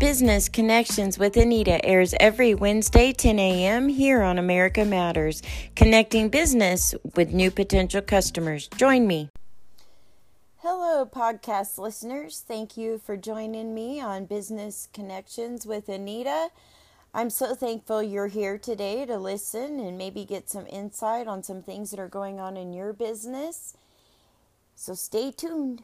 Business Connections with Anita airs every Wednesday, 10 a.m. here on America Matters, connecting business with new potential customers. Join me. Hello, podcast listeners. Thank you for joining me on Business Connections with Anita. I'm so thankful you're here today to listen and maybe get some insight on some things that are going on in your business. So stay tuned.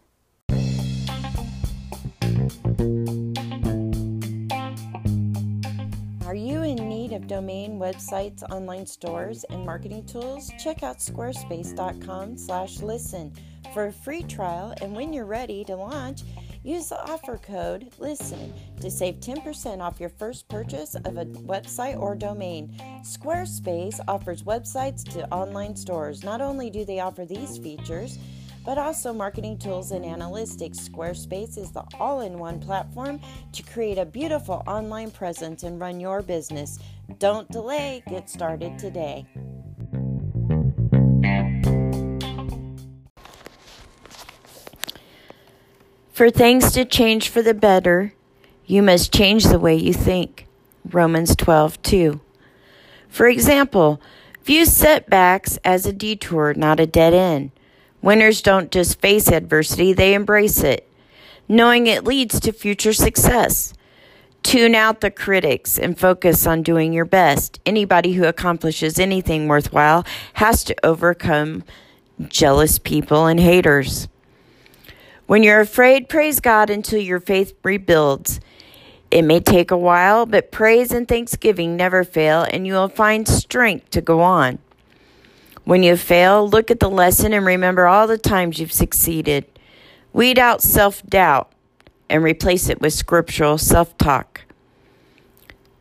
You in need of domain websites, online stores, and marketing tools? Check out squarespace.com/listen for a free trial, and when you're ready to launch, use the offer code LISTEN to save 10% off your first purchase of a website or domain. Squarespace offers websites to online stores. Not only do they offer these features, but also marketing tools and analytics. Squarespace is the all in one platform to create a beautiful online presence and run your business. Don't delay, get started today. For things to change for the better, you must change the way you think. Romans 12 2. For example, view setbacks as a detour, not a dead end. Winners don't just face adversity, they embrace it, knowing it leads to future success. Tune out the critics and focus on doing your best. Anybody who accomplishes anything worthwhile has to overcome jealous people and haters. When you're afraid, praise God until your faith rebuilds. It may take a while, but praise and thanksgiving never fail, and you will find strength to go on. When you fail, look at the lesson and remember all the times you've succeeded. Weed out self doubt and replace it with scriptural self talk.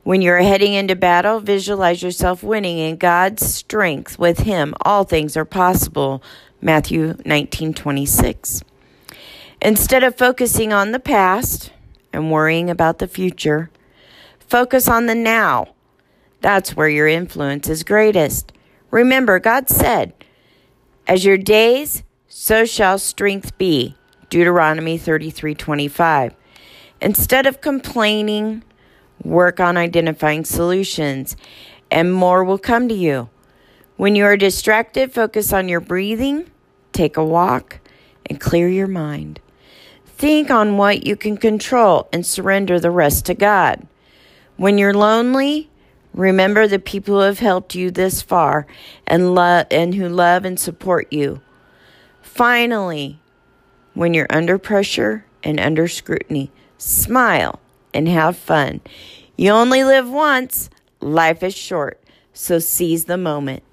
When you're heading into battle, visualize yourself winning in God's strength. With Him, all things are possible. Matthew 19:26. Instead of focusing on the past and worrying about the future, focus on the now. That's where your influence is greatest. Remember, God said, As your days, so shall strength be. Deuteronomy 33 25. Instead of complaining, work on identifying solutions, and more will come to you. When you are distracted, focus on your breathing, take a walk, and clear your mind. Think on what you can control and surrender the rest to God. When you're lonely, Remember the people who have helped you this far and love and who love and support you. Finally, when you're under pressure and under scrutiny, smile and have fun. You only live once. Life is short, so seize the moment.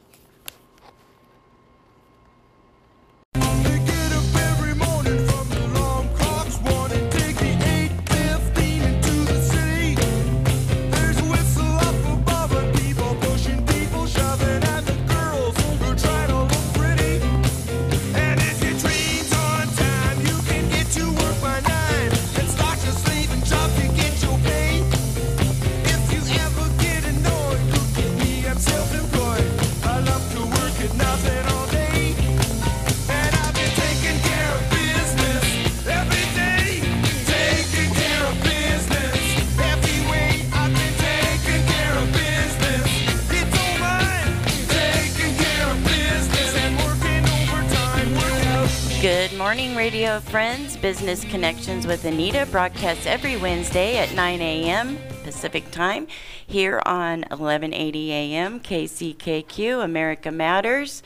Radio friends. Business Connections with Anita broadcasts every Wednesday at 9 a.m. Pacific Time here on 1180 a.m. KCKQ America Matters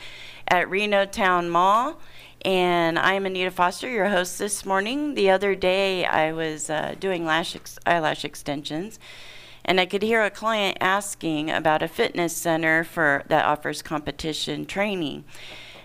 at Reno Town Mall. And I'm Anita Foster, your host this morning. The other day, I was uh, doing lash ex- eyelash extensions, and I could hear a client asking about a fitness center for that offers competition training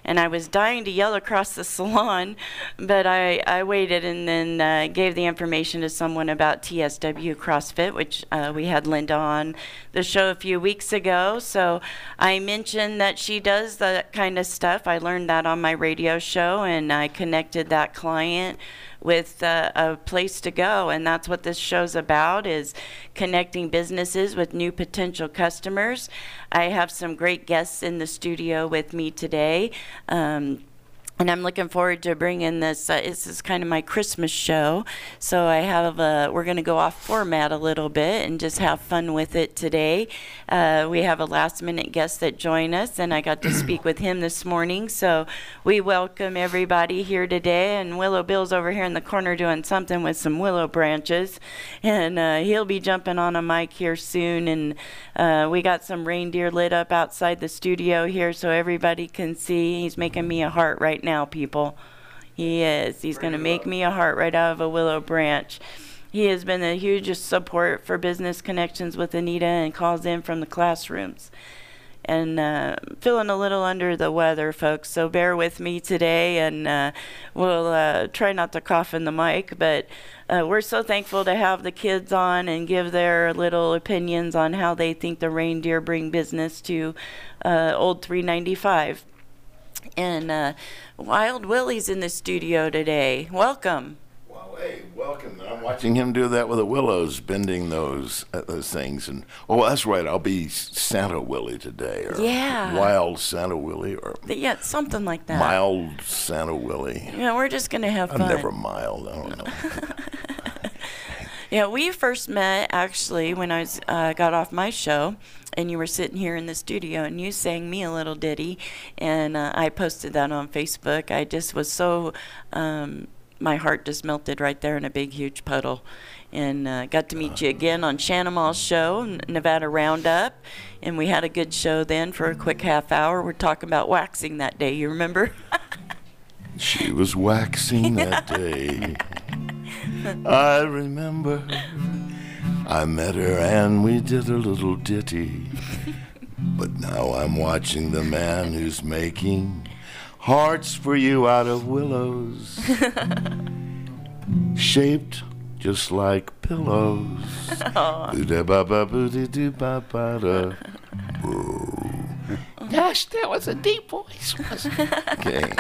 and I was dying to yell across the salon, but I, I waited and then uh, gave the information to someone about TSW CrossFit, which uh, we had Linda on the show a few weeks ago. So I mentioned that she does that kind of stuff. I learned that on my radio show, and I connected that client with uh, a place to go. And that's what this show's about is connecting businesses with new potential customers. I have some great guests in the studio with me today. Um, and I'm looking forward to bringing this. Uh, this is kind of my Christmas show, so I have a. We're going to go off format a little bit and just have fun with it today. Uh, we have a last minute guest that joined us, and I got to speak with him this morning. So we welcome everybody here today. And Willow Bill's over here in the corner doing something with some willow branches, and uh, he'll be jumping on a mic here soon. And uh, we got some reindeer lit up outside the studio here, so everybody can see. He's making me a heart right now, people. He is. He's going to make me a heart right out of a willow branch. He has been the hugest support for business connections with Anita and calls in from the classrooms. And uh, feeling a little under the weather, folks, so bear with me today, and uh, we'll uh, try not to cough in the mic. But uh, we're so thankful to have the kids on and give their little opinions on how they think the reindeer bring business to uh, Old 395. And uh, Wild Willie's in the studio today. Welcome. Well, hey, welcome. I'm watching him do that with the willows, bending those uh, those things. And oh, that's right. I'll be Santa Willie today, or Yeah. Wild Santa Willie, or Yeah, something like that. Mild Santa Willie. Yeah, we're just gonna have fun. I'm never mild. I don't know. Yeah, we first met actually when I was uh, got off my show, and you were sitting here in the studio, and you sang me a little ditty, and uh, I posted that on Facebook. I just was so, um, my heart just melted right there in a big, huge puddle, and uh, got to meet you again on Shanamall's show, N- Nevada Roundup, and we had a good show then for a quick half hour. We're talking about waxing that day. You remember? she was waxing that day. I remember. I met her and we did a little ditty. But now I'm watching the man who's making hearts for you out of willows, shaped just like pillows. Boo-da-ba-ba. Gosh, that was a deep voice, wasn't it? Okay.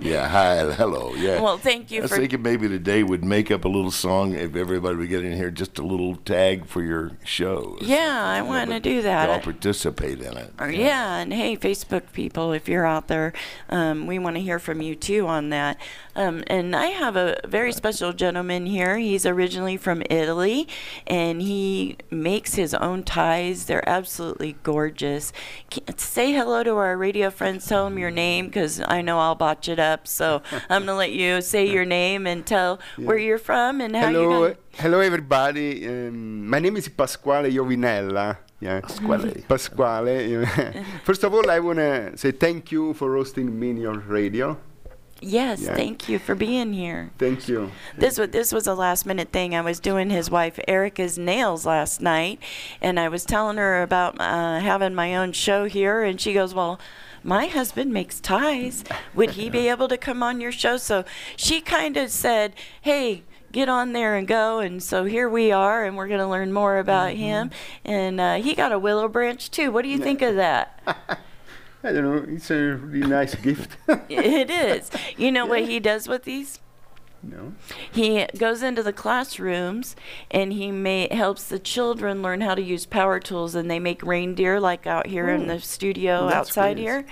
Yeah, hi, hello, yeah. Well, thank you I was for- thinking maybe today would make up a little song if everybody would get in here, just a little tag for your show. Yeah, I wanna do that. All participate in it. Or, yeah, and hey, Facebook people, if you're out there, um, we want to hear from you too on that. Um, and I have a very special gentleman here. He's originally from Italy, and he makes his own ties. They're absolutely gorgeous. Say hello to our radio friends. Tell them your name, because I know I'll botch it up. So I'm gonna let you say your name and tell where you're from and how you Hello, got. hello everybody. Um, my name is Pasquale Iovinella. Yeah. Pasquale. Pasquale. First of all, I want to say thank you for hosting me in your radio. Yes, Yeah. thank you for being here. Thank you. This was this was a last minute thing. I was doing his wife Erica's nails last night, and I was telling her about uh, having my own show here, and she goes, "Well, my husband makes ties. Would he be able to come on your show?" So she kind of said, "Hey." Get on there and go, and so here we are, and we're going to learn more about him. And uh, he got a willow branch too. What do you think of that? I don't know. It's a really nice gift. it is. You know what he does with these? No. He goes into the classrooms and he ma- helps the children learn how to use power tools, and they make reindeer like out here in the studio That's outside great. here.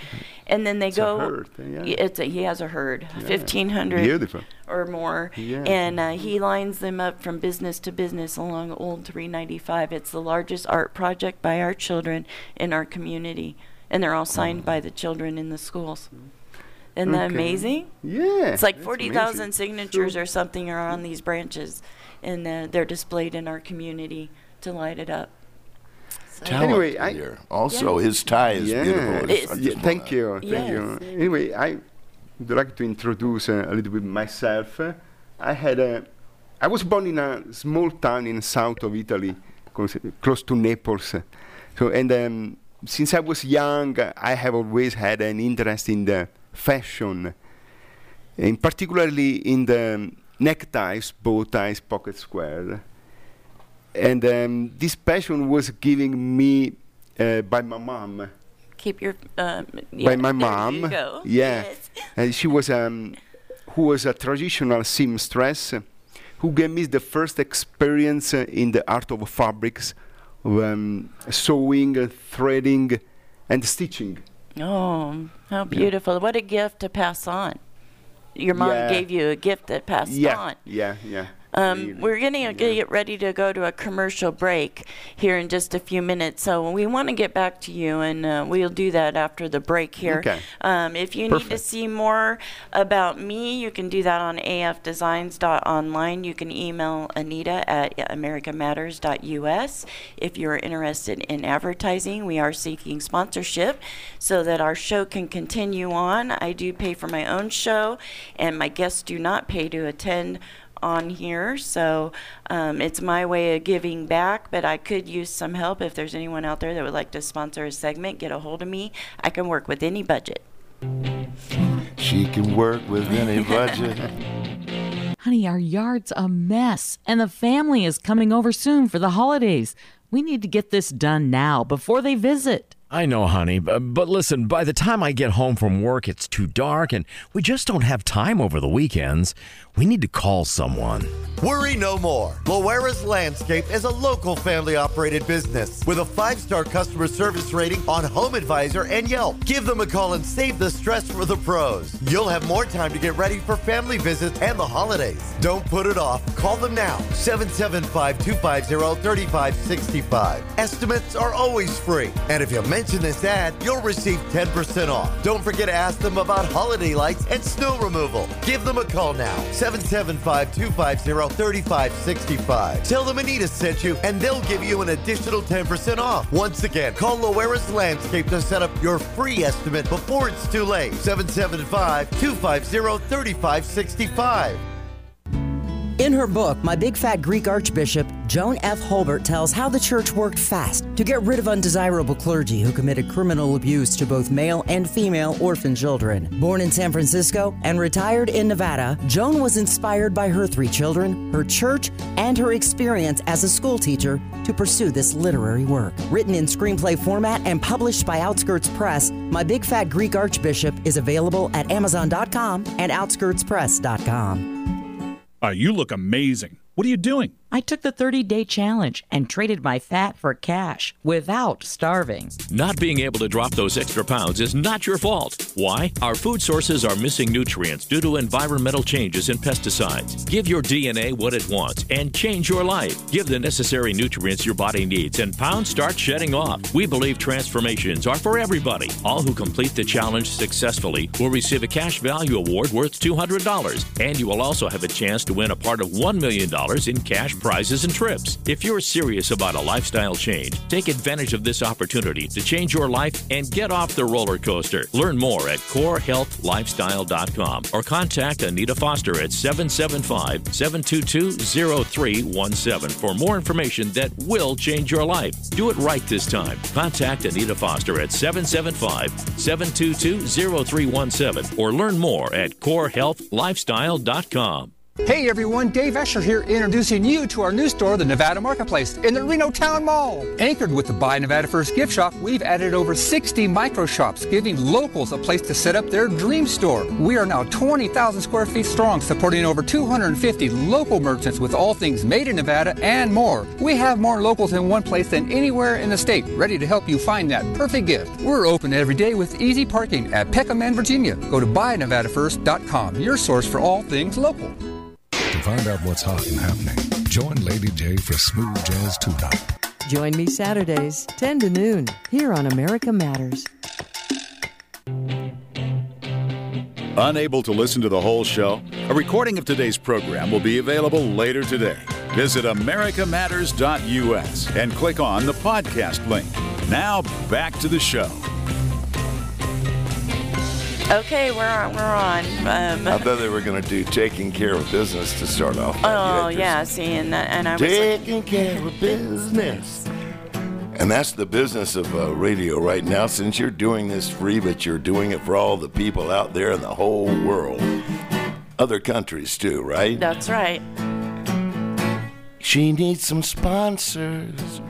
And then they It's a go. herd, yeah. It's a, he has a herd, Yeah. fifteen hundred Beautiful. or more, Yeah. and uh, he lines them up from business to business along Old 395. It's the largest art project by our children in our community, and they're all signed by the children in the schools. Isn't that Okay. amazing? Yeah. It's like that's 40,000 amazing. signatures So- or something are on these branches, and uh, they're displayed in our community to light it up. So- Talent Anyway, I- here. Also, Yeah. his tie is yeah. beautiful. I It's- just Yeah, wanna- thank you. Thank Yes. you. Anyway, I would like to introduce uh, a little bit myself. Uh, I had a, I was born in a small town in south of Italy, close, close to Naples. So, and um, since I was young, uh, I have always had an interest in the fashion, in particularly in the neckties, bow ties, pocket square. And um, this passion was given me uh, by my mom. Keep your. Um, by yeah, my there mom. You go. Yeah, Yes. and she was um, who was a traditional seamstress, uh, who gave me the first experience uh, in the art of fabrics, of, um, sewing, threading, and stitching. Oh, how beautiful! What a gift to pass on. your mom Yeah. gave you a gift that passed yeah, on. yeah, yeah. Um, we're going to get ready to go to a commercial break here in just a few minutes. So we want to get back to you, and uh, we'll do that after the break here. Okay. Um, if you need to see more about me, you can do that on afdesigns.online. You can email Anita at americamatters.us. If you're interested in advertising, we are seeking sponsorship so that our show can continue on. I do pay for my own show, and my guests do not pay to attend on here. So um, it's my way of giving back, but I could use some help. If there's anyone out there that would like to sponsor a segment, get a hold of me. I can work with any budget. She can work with any budget. Honey, our yard's a mess, and the family is coming over soon for the holidays. We need to get this done now before they visit. I know, honey, bu- but listen, by the time I get home from work, it's too dark and we just don't have time over the weekends. We need to call someone. Worry no more. Loera's Landscape is a local family operated business with a five star customer service rating on HomeAdvisor and Yelp. Give them a call and save the stress for the pros. You'll have more time to get ready for family visits and the holidays. Don't put it off. Call them now 775 250 3565. Estimates are always free. And if you mention this ad, you'll receive 10% off. Don't forget to ask them about holiday lights and snow removal. Give them a call now 775 250 3565. Tell them Anita sent you, and they'll give you an additional 10% off. Once again, call Loera's Landscape to set up your free estimate before it's too late. 775 250 3565. In her book, My Big Fat Greek Archbishop, Joan F. Holbert tells how the church worked fast to get rid of undesirable clergy who committed criminal abuse to both male and female orphan children. Born in San Francisco and retired in Nevada, Joan was inspired by her three children, her church, and her experience as a school teacher to pursue this literary work. Written in screenplay format and published by Outskirts Press, My Big Fat Greek Archbishop is available at Amazon.com and OutskirtsPress.com. Uh, you look amazing. What are you doing? I took the 30 day challenge and traded my fat for cash without starving. Not being able to drop those extra pounds is not your fault. Why? Our food sources are missing nutrients due to environmental changes and pesticides. Give your DNA what it wants and change your life. Give the necessary nutrients your body needs and pounds start shedding off. We believe transformations are for everybody. All who complete the challenge successfully will receive a cash value award worth $200 and you will also have a chance to win a part of $1 million in cash prizes and trips. If you're serious about a lifestyle change, take advantage of this opportunity to change your life and get off the roller coaster. Learn more at corehealthlifestyle.com or contact Anita Foster at 775 722 0317 for more information that will change your life. Do it right this time. Contact Anita Foster at 775 722 0317 or learn more at corehealthlifestyle.com. Hey everyone, Dave Escher here introducing you to our new store, the Nevada Marketplace, in the Reno Town Mall. Anchored with the Buy Nevada First gift shop, we've added over 60 micro shops, giving locals a place to set up their dream store. We are now 20,000 square feet strong, supporting over 250 local merchants with all things made in Nevada and more. We have more locals in one place than anywhere in the state, ready to help you find that perfect gift. We're open every day with easy parking at Peckham, and Virginia. Go to buynevadafirst.com, your source for all things local. To find out what's hot and happening, join Lady J for Smooth Jazz Tune Up. Join me Saturdays, 10 to noon, here on America Matters. Unable to listen to the whole show? A recording of today's program will be available later today. Visit americamatters.us and click on the podcast link. Now back to the show. Okay, we're on. We're on. Um, I thought they were going to do taking care of business to start off. oh yeah, see, and and I was this like, Taking care of business. And that's the business of uh, radio right now. Since you're doing this free, but you're doing it for all the people out there in the whole world, other countries too, right? that's right. She needs some sponsors.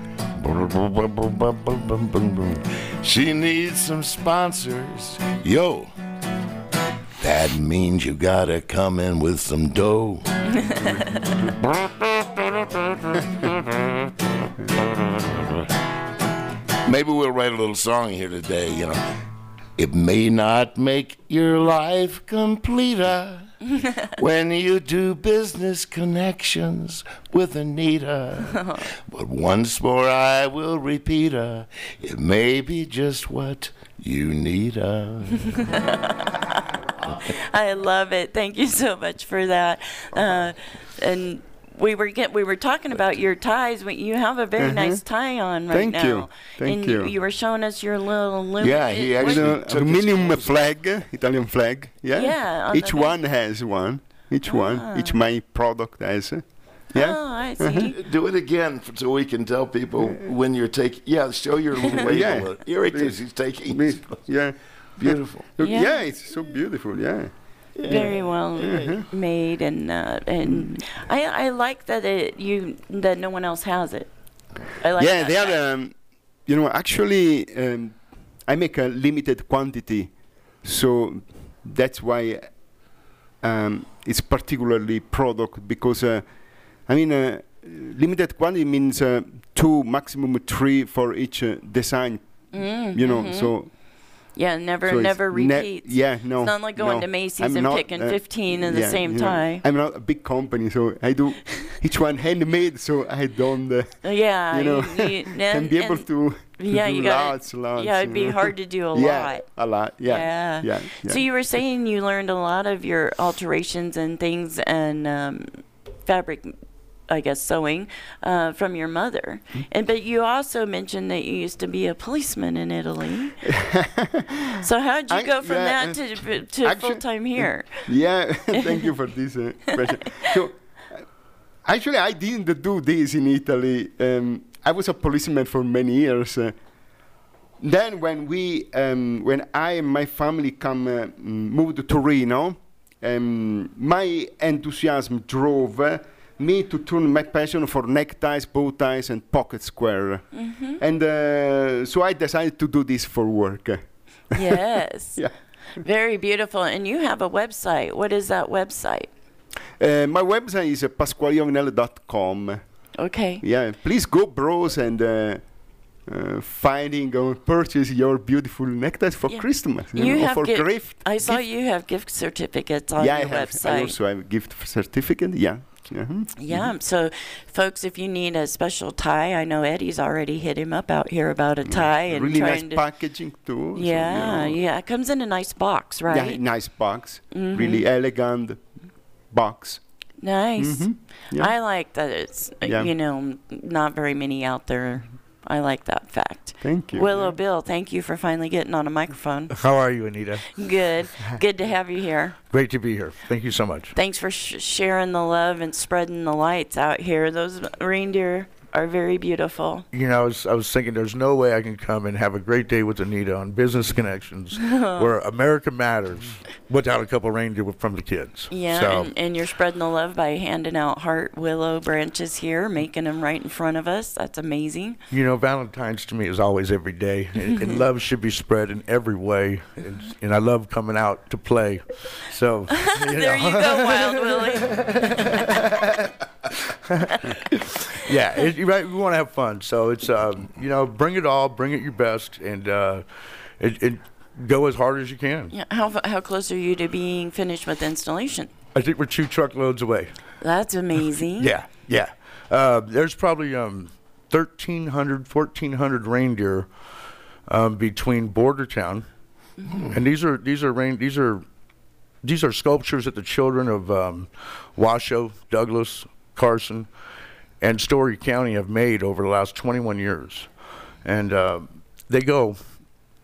She needs some sponsors. Yo, that means you gotta come in with some dough. Maybe we'll write a little song here today, you know. It may not make your life completer, when you do business connections with Anita. but once more I will repeat her. It may be just what you need her. Uh. I love it. Thank you so much for that. Uh, and we were get we were talking about your ties. You have a very Mhm. nice tie on right Thank now. you. Thank and you. You were showing us your little aluminum. Yeah, he actually took aluminium flag, Italian flag. Yeah. Yeah, on Each the back. one has one. Each one. Each my product has. Yeah. Oh, I see. Mhm. Do it again f- so we can tell people when you're taking. Yeah, show your little label. Yeah. Here it is. He's taking. Me- Yeah. Beautiful. Yeah. Yeah. it's so beautiful. Yeah. Very well Mhm. made, and uh, and I I like that it you that no one else has it. I like yeah, that they fact. are. Um, you know, actually, um, I make a limited quantity, so that's why um, it's particularly product because uh, I mean, uh, limited quantity means uh, two, maximum three for each uh, design. Mm, you know, mhm. so. Yeah, never so it's never ne- repeats. yeah, no. It's not like going no. to Macy's I'm and not, picking uh, 15 in the yeah, same you know, tie. I'm not a big company, so I do each one handmade, so I don't. Uh, Uh, yeah, you know, you- can and- be able and- to, to yeah, do you gotta- lots, lots. yeah, it'd you be know. hard to do a yeah, lot. A lot, yeah, Yeah. yeah. yeah. So you were saying you learned a lot of your alterations and things and um, fabric, I guess sewing, uh, from your mother. Hmm? And but you also mentioned that you used to be a policeman in Italy. so how did you I- go from yeah, that to to full time here? Yeah, thank you for this uh, question. So, uh, actually, I didn't do this in Italy. Um, I was a policeman for many years. Uh, then, when we, um, when I and my family come uh, moved to Reno, um, my enthusiasm drove uh, me to turn my passion for neckties, bow ties, and pocket square. Mhm. And uh, so I decided to do this for work. Yes. Yeah. Very beautiful. And you have a website. What is that website? Uh, my website is uh. Okay. Yeah, please go browse and uh, uh, finding or purchase your beautiful neckties for Christmas you You know, have for gift- gift. I saw gift. you have gift certificates on yeah, your I have. website. I also have gift certificate. Yeah. Mhm. Yeah, so folks, if you need a special tie, I know Eddie's already hit him up out here about a tie and really nice trying to. packaging too. so, you yeah, know. yeah, it comes in a nice box, right? Yeah, nice box. Mhm. Really elegant box. Nice. Mm. Hmm. Yeah. I like that it's Yeah. you know not very many out there. I like that fact. Thank you. Willow Bill, thank you for finally getting on a microphone. How are you, Anita? Good, good to have you here. Great to be here. Thank you so much. Thanks for sh- sharing the love and spreading the lights out here. Those reindeer are very beautiful. You know, I was, I was thinking there's no way I can come and have a great day with Anita on Business Connections, where America matters, without a couple reindeer from the kids. Yeah, So, and, and you're spreading the love by handing out heart willow branches here, making them right in front of us. That's amazing. you know, Valentine's to me is always every day, and, and love should be spread in every way. And, and I love coming out to play. So, you there know. you go, Wild Willie. yeah, it, right. We want to have fun, so it's um, you know, bring it all, bring it your best, and uh, it, it go as hard as you can. Yeah, how how close are you to being finished with the installation? I think we're two truckloads away. That's amazing. Yeah, yeah. Uh, there's probably um, 1,300, 1,400 reindeer um, between Bordertown, and these are these are rain these are these are sculptures that the children of um, Washoe, Douglas, Carson, and Story County have made over the last 21 years, and uh, they go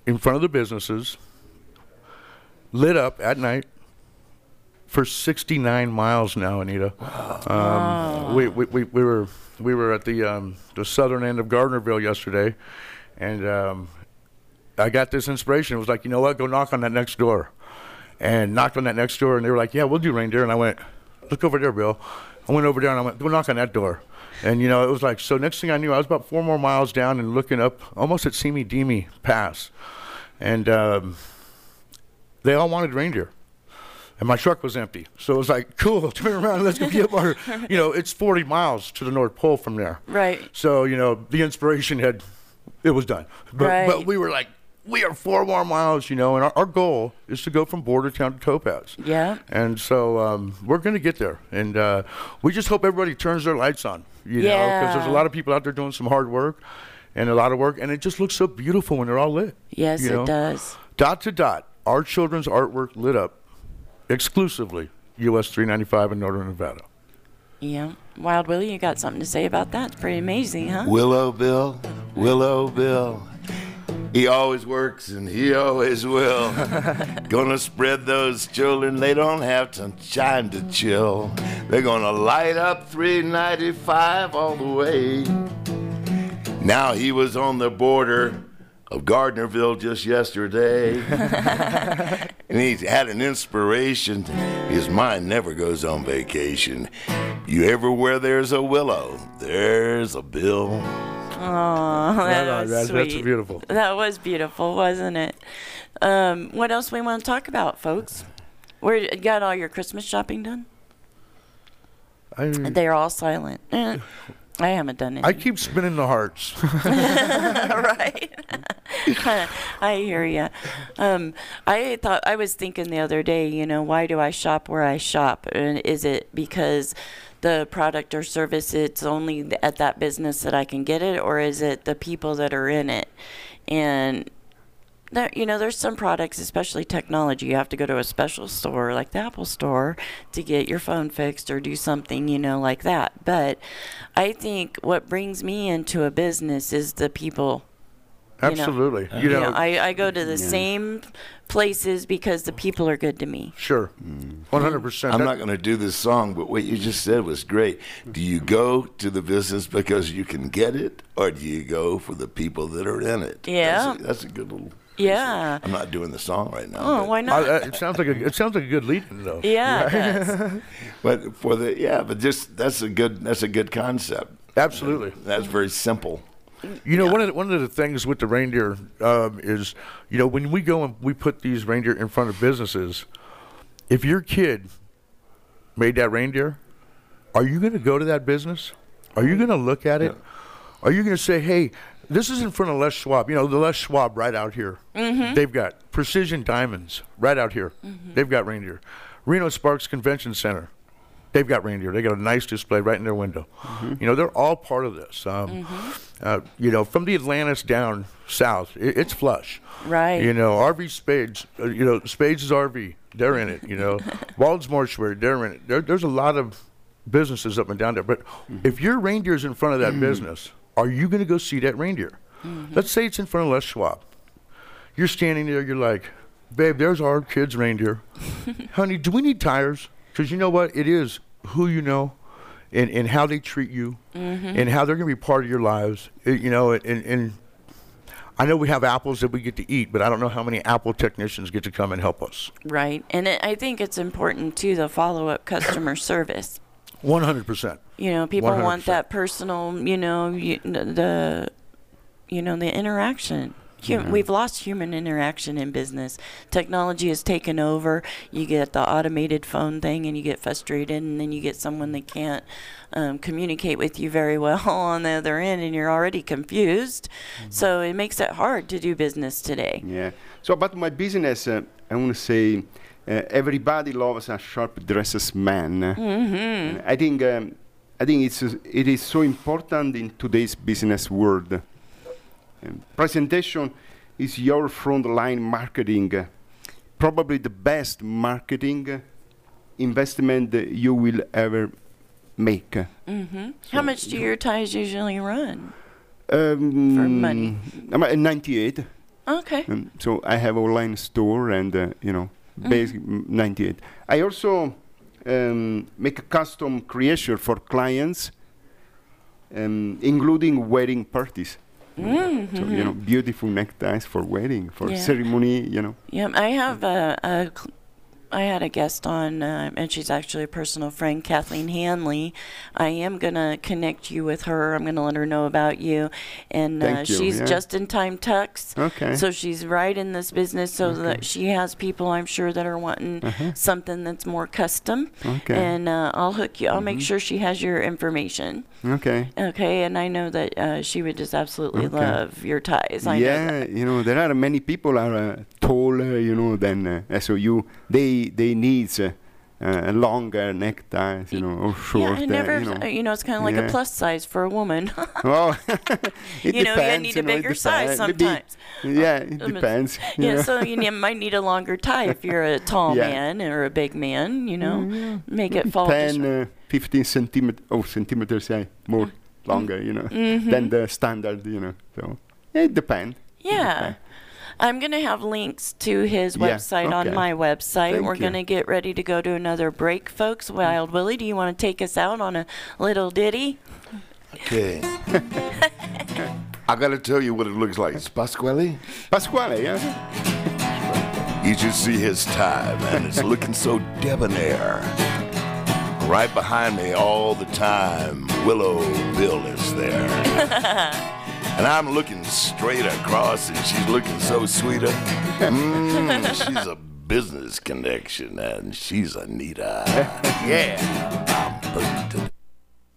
in front of the businesses, lit up at night for 69 miles now, Anita. Um, we, we, we, we were we were at the um, the southern end of Gardnerville yesterday, and um, I got this inspiration. It was like, you know what? Go knock on that next door, and knocked on that next door, and they were like, yeah, we'll do reindeer. And I went, look over there, Bill. I went over there and I went, go knock on that door. And you know, it was like so. Next thing I knew, I was about four more miles down and looking up, almost at Simi Demi Pass, and um, they all wanted reindeer and my truck was empty. So it was like, cool, turn around, let's go get our, you know, it's 40 miles to the North Pole from there. Right. So, you know, the inspiration had, it was done. But, Right. but we were like, we are four more miles, you know, and our, our goal is to go from Bordertown to Topaz. Yeah. And so um, we're going to get there, and uh, we just hope everybody turns their lights on, you know, because there's a lot of people out there doing some hard work and a lot of work, and it just looks so beautiful when they're all lit. Yes, you it does. Dot to dot, our children's artwork lit up exclusively US 395 in Northern Nevada. Yeah. Wild Willie, you got something to say about that? It's pretty amazing, huh? Willow Bill, Willow Bill. He always works and he always will. gonna spread those children, they don't have some time to chill. They're gonna light up 395 all the way. Now he was on the border of Gardnerville just yesterday. and he's had an inspiration. His mind never goes on vacation. You ever where there's a willow, there's a bill. Oh, that was that's- sweet. that's beautiful. That was beautiful, wasn't it? Um, what else we want to talk about, folks? Where got all your Christmas shopping done? I, They're all silent. Eh, I haven't done I keep spinning the hearts. right. I hear you. Um, I thought I was thinking the other day. You know, why do I shop where I shop? And is it because the product or service it's only at that business that I can get it, or is it the people that are in it? And there, you know, there's some products, especially technology, you have to go to a special store like the Apple Store to get your phone fixed or do something, you know, like that. But I think what brings me into a business is the people. You know. Absolutely. Uh-huh. You know- I, I go to the Yeah. same places because the people are good to me. Sure. Mm. 100%. I'm not going to do this song, but what you just said was great. Do you go to the business because you can get it, or do you go for the people that are in it? Yeah. That's a, that's a good little. Yeah. I'm not doing the song right now. Oh, why not? I- I- it sounds like a it sounds like a good lead though. Yeah, it does. but for the yeah, but just that's a good that's a good concept. Absolutely. That's very simple. You know, one of the, one of the things with the reindeer um, is, you know, when we go and we put these reindeer in front of businesses, if your kid made that reindeer, are you going to go to that business? Are you going to look at it? Are you going to say, "Hey, this is in front of Les Schwab. You know, the Les Schwab right out here. Mhm. They've got Precision Diamonds right out here. They've got reindeer. Reno Sparks Convention Center. They've got reindeer. They got a nice display right in their window. You know, they're all part of this. Um, uh, you know, from the Atlantis down south, it, it's flush. Right. You know, RV Spades. Uh, you know, Spades is RV. They're in it. You know, Wald's Mortuary. They're in it. There, there's a lot of businesses up and down there. But if your reindeer's in front of that business, are you going to go see that reindeer? Let's say it's in front of Les Schwab. You're standing there. You're like, babe, there's our kid's reindeer. Honey, do we need tires? Because you know what? It is who you know and, and how they treat you Mhm. and how they're going to be part of your lives. It- you know, and, and I know we have apples that we get to eat, but I don't know how many apple technicians get to come and help us. Right. And it, I think it's important, too, the follow up customer service. 100%. You know, people want 100%. that personal, you know, you, the, you know, the interaction. Hum- We've lost human interaction in business. Technology has taken over. You get the automated phone thing, and you get frustrated, and then you get someone that can't um, communicate with you very well on the other end, and you're already confused. So it makes it hard to do business today. Yeah. So about my business, uh, I want to say uh, everybody loves a sharp dresses man. Mhm. I think um, I think it's uh, it is so important in today's business world. Presentation is your front line marketing, probably the best marketing investment that you will ever make. hmm How much do your ties usually run? Um, For money. I'm at 98. Okay. Um, so I have online store and uh, you know Mhm. basic mm, 98. I also um, make a custom creation for clients, um, including wedding parties. Mm-hmm. So you know, beautiful neckties for wedding, for Yeah. ceremony. You know. Yeah, I have a, a, cl- I had a guest on, uh, and she's actually a personal friend, Kathleen Hanley. I am going to connect you with her. I'm going to let her know about you. And uh, you, she's yeah. just in time tucks. Okay. So she's right in this business so that she has people, I'm sure, that are wanting Uh-huh. something that's more custom. Okay. And uh, I'll hook you, I'll make Mhm. sure she has your information. Okay. Okay. And I know that uh, she would just absolutely Okay. love your ties. I know yeah, you know there are many people are uh, taller, you know, than uh, so you they they needs uh, uh, longer neckties, you know, or Yeah, shorter. I never, you know. uh, you know, it's kind of like Yeah. a plus size for a woman. well, it you know, you need a know, bigger size depends. Maybe- sometimes. yeah, it Um, depends. Yeah, know. so you might need a longer tie if you're a tall Yeah. man or a big man. You know, Mm, yeah. make it fall. just 10, uh, 15 centimeters, oh, centimeters, yeah, more longer, you know, Mhm. than the standard, you know. So it depends. Yeah. I'm going to have links to his Yeah, website on my website. Thank We're going to get ready to go to another break, folks. Wild Willie, do you want to take us out on a little ditty? Okay. I gotta tell you what it looks like. It's Pasquale. Pasquale, yeah. You should see his tie, man. It's looking so debonair. Right behind me all the time, Willow Bill is there. And I'm looking straight across, and she's looking so sweeter. Mm, she's a business connection, and she's Anita. Yeah.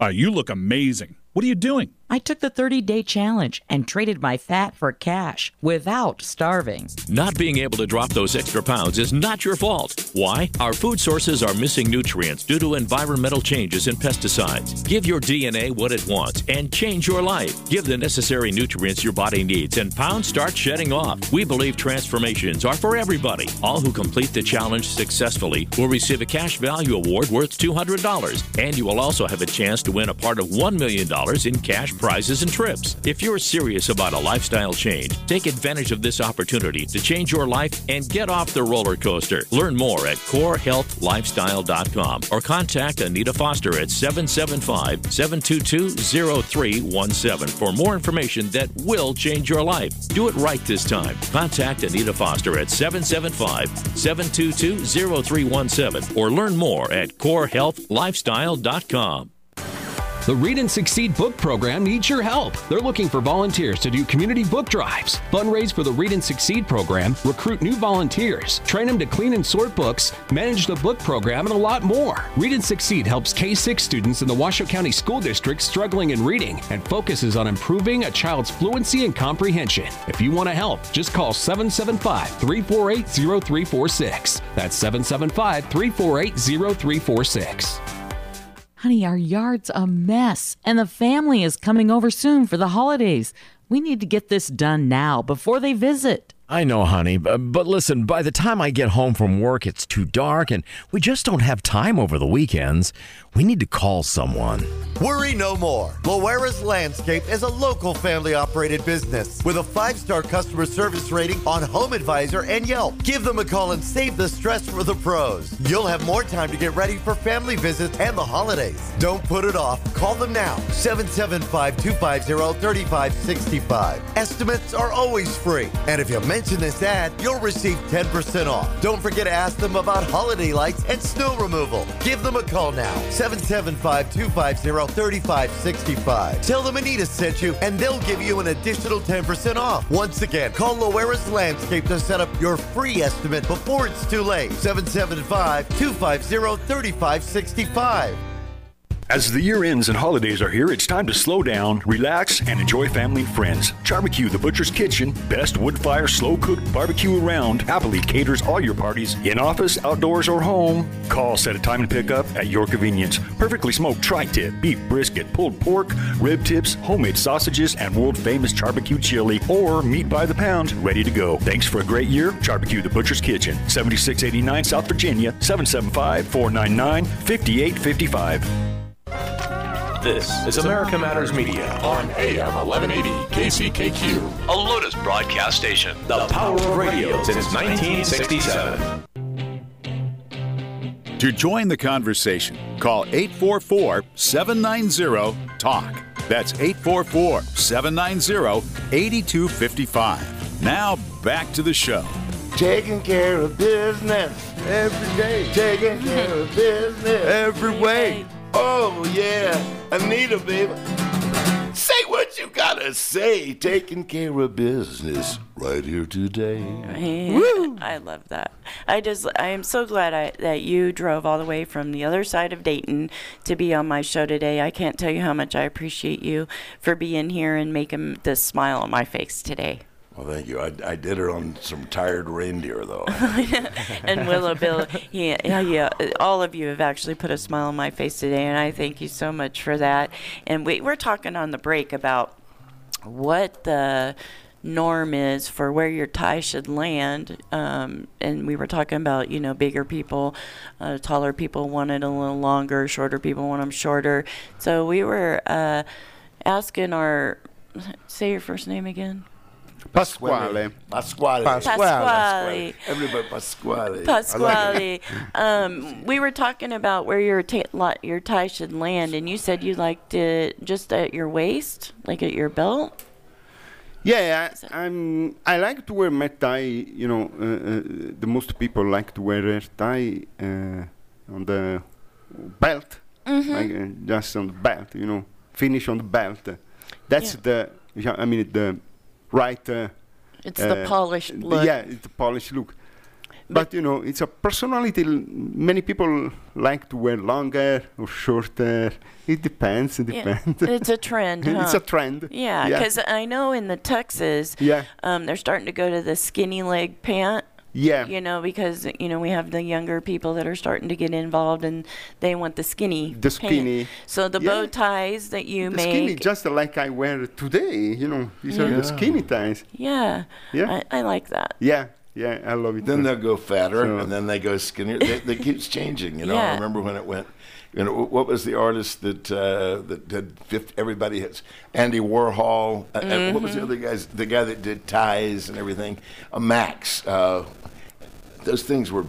Uh, you look amazing. What are you doing? I took the 30 day challenge and traded my fat for cash without starving. Not being able to drop those extra pounds is not your fault. Why? Our food sources are missing nutrients due to environmental changes and pesticides. Give your DNA what it wants and change your life. Give the necessary nutrients your body needs and pounds start shedding off. We believe transformations are for everybody. All who complete the challenge successfully will receive a cash value award worth $200 and you will also have a chance to win a part of $1 million in cash prizes and trips. If you're serious about a lifestyle change, take advantage of this opportunity to change your life and get off the roller coaster. Learn more at corehealthlifestyle.com or contact Anita Foster at 775 722 0317 for more information that will change your life. Do it right this time. Contact Anita Foster at 775 722 0317 or learn more at corehealthlifestyle.com. The Read and Succeed book program needs your help. They're looking for volunteers to do community book drives, fundraise for the Read and Succeed program, recruit new volunteers, train them to clean and sort books, manage the book program, and a lot more. Read and Succeed helps K 6 students in the Washoe County School District struggling in reading and focuses on improving a child's fluency and comprehension. If you want to help, just call 775 348 0346. That's 775 348 0346. Honey, our yard's a mess, and the family is coming over soon for the holidays. We need to get this done now before they visit. I know, honey, but listen, by the time I get home from work, it's too dark and we just don't have time over the weekends. We need to call someone. Worry no more. Loera's Landscape is a local family operated business with a five star customer service rating on HomeAdvisor and Yelp. Give them a call and save the stress for the pros. You'll have more time to get ready for family visits and the holidays. Don't put it off. Call them now 775 250 3565. Estimates are always free. And if you mention this ad, you'll receive 10% off. Don't forget to ask them about holiday lights and snow removal. Give them a call now 775 250 3565. Tell them Anita sent you, and they'll give you an additional 10% off. Once again, call Loera's Landscape to set up your free estimate before it's too late. 775 250 3565. As the year ends and holidays are here, it's time to slow down, relax, and enjoy family and friends. Barbecue, the Butcher's Kitchen, best wood fire, slow cooked barbecue around, happily caters all your parties, in office, outdoors, or home. Call, set a time and pick up at your convenience. Perfectly smoked tri tip, beef brisket, pulled pork, rib tips, homemade sausages, and world famous barbecue chili, or meat by the pound, ready to go. Thanks for a great year. Barbecue, the Butcher's Kitchen, 7689 South Virginia, 775 499 5855. This is America Matters Media on AM 1180 KCKQ, a Lotus broadcast station. The power of radio since 1967. To join the conversation, call 844 790 TALK. That's 844 790 8255. Now back to the show. Taking care of business every day. Taking care of business every way. Oh yeah, Anita, baby. Say what you gotta say. Taking care of business right here today. Man, I love that. I just, I am so glad I, that you drove all the way from the other side of Dayton to be on my show today. I can't tell you how much I appreciate you for being here and making this smile on my face today. Well, thank you. I, I did it on some tired reindeer, though. and Willow Bill, yeah, yeah, yeah, all of you have actually put a smile on my face today, and I thank you so much for that. And we, we're talking on the break about what the norm is for where your tie should land. Um, and we were talking about, you know, bigger people, uh, taller people want it a little longer, shorter people want them shorter. So we were uh, asking our, say your first name again. Pasquale. Pasquale. Pasquale. Everybody, Pasquale. Pasquale. um, we were talking about where your ta- li- your tie should land, and you said you liked it just at your waist, like at your belt. Yeah, I, I'm. I like to wear my tie. You know, uh, uh, the most people like to wear their tie uh, on the belt, Mhm. like, uh, just on the belt. You know, finish on the belt. That's Yeah. the. I mean the right. Uh, It's the uh, polished look. Yeah, it's the polished look. But you know, it's a personality. l- Many people like to wear longer or shorter. It depends. It Yeah, depends. it's a trend. it's a trend. Yeah, because I know in the Texas, Yeah. um, they're starting to go to the skinny leg pant. Yeah. You know, because you know we have the younger people that are starting to get involved, and they want the skinny. The pant. skinny. So the Yeah. bow ties that you the make. skinny, just like I wear today. You know, these are the skinny ties. Yeah. Yeah. I, I like that. Yeah, yeah, I love it. Then they'll go fatter, So- and then they go skinnier. They, they keeps changing. You know, I remember when it went. You know, what was the artist that uh, that did fifth, everybody has Andy Warhol? Uh, uh, what was the Mhm. other guys? The guy that did ties and everything. Uh, Max. Uh, those things were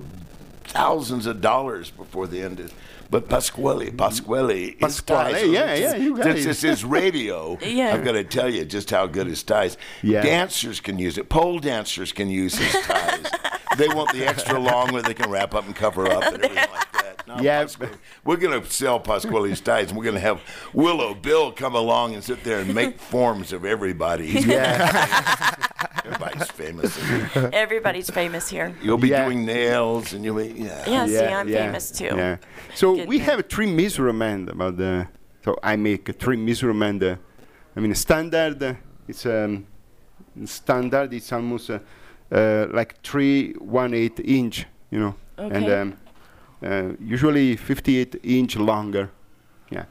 thousands of dollars before they ended. But Pasquale, Pasquale, Pasquale, ties yeah, yeah, you got it. this is radio, Yeah. I've got to tell you just how good his ties. Yeah. Dancers can use it. Pole dancers can use his ties. they want the extra long where they can wrap up and cover up and everything like that. No, Yeah. Pasquale- we're going to sell Pasquale's ties, and we're going to have Willow Bill come along and sit there and make forms of everybody. He's Everybody's famous. Everybody's famous here. You'll be Yeah. doing nails, and you'll be yeah. Yeah, see, I'm famous too. Yeah. So Good we man. have three measurement about the. So I make three measurement. Uh, I mean standard. Uh, it's um, standard. It's almost uh, uh, like three one eight inch. You know, and Okay. um, uh, usually 58 inch longer. Yeah.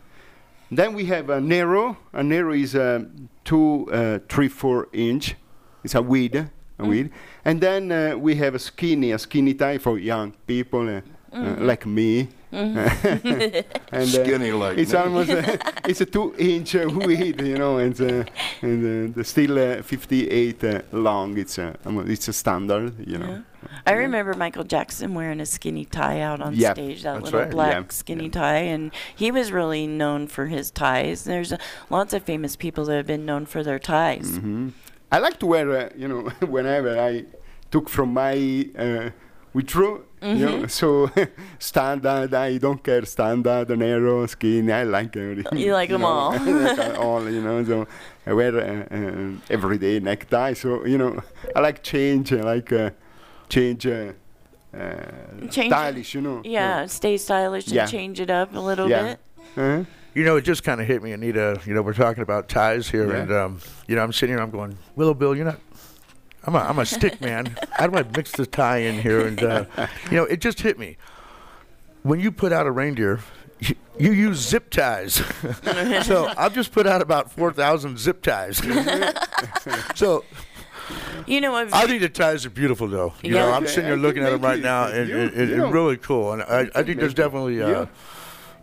Then we have a narrow. A narrow is um, two, uh, three, four inch. It's a weed, a Mm. weed. And then uh, we have a skinny, a skinny tie for young people Mhm. like me. Mhm. and uh, Skinny like it's me. almost uh, it's a two inch uh, weed, you know, and uh, and uh, the still uh, 58 uh, long. It's a it's a standard, you know. I remember Michael Jackson wearing a skinny tie out on Yeah, stage, that that's little right, black yeah, skinny tie, and he was really known for his ties. There's uh, lots of famous people that have been known for their ties. hmm I like to wear, uh, you know, whenever I took from my uh, withdrew, you know, Mhm. so standard. I don't care standard, narrow, skinny. I like everything. You like 'em know, all. Like uh, all, you know. So I wear uh, uh, everyday necktie. So you know, I like change. I like uh, change. Uh, uh, Change- stylish, you know. Yeah, stay stylish and Yeah. change it up a little Yeah. bit. Uh-huh. You know, it just kind of hit me, Anita. You know, we're talking about ties here, Yeah. and um, you know, I'm sitting here, I'm going, Willow Bill, you're not. I'm a, I'm a stick man. How do I mix the tie in here? And uh, you know, it just hit me. When you put out a reindeer, you, you use zip ties. so I've just put out about four thousand zip ties. so You know, I've, I think the ties are beautiful, though. You know, I'm sitting here looking at them right it- now, and you- it, it, it's really cool. And I, I think there's definitely. Uh, you,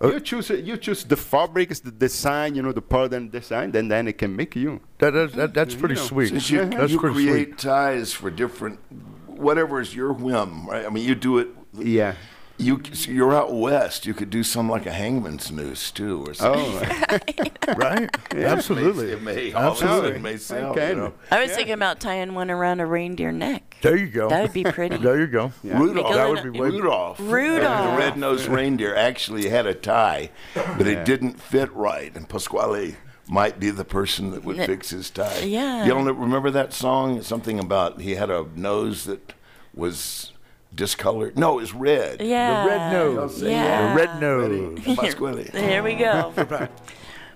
Oh. you choose you choose the fabrics, the design, you know, the pattern design, then then it can make you. That, that, that that's You pretty know. sweet. Since you, That's you pretty create sweet. ties for different, whatever is your whim, right? I mean, you do it. Yeah. You so you're out west. You could do some like a hangman's noose too, or oh. something. Oh, right? Yeah, Absolutely. It may, Absolutely. It may sound, Okay. you know. I was thinking about tying one around a reindeer neck. There you go. That would be pretty. There you go. Rudolph. That would be way- Rudolph. Rudolph. The red-nosed reindeer actually had a tie, but it didn't fit right, and Pasquale might be the person that would N- fix his tie. Yeah. You don't remember that song? Something about he had a nose that was discolored. No, it's red. Yeah. The red nose. Yeah. The red nose. Pasquale. There we go.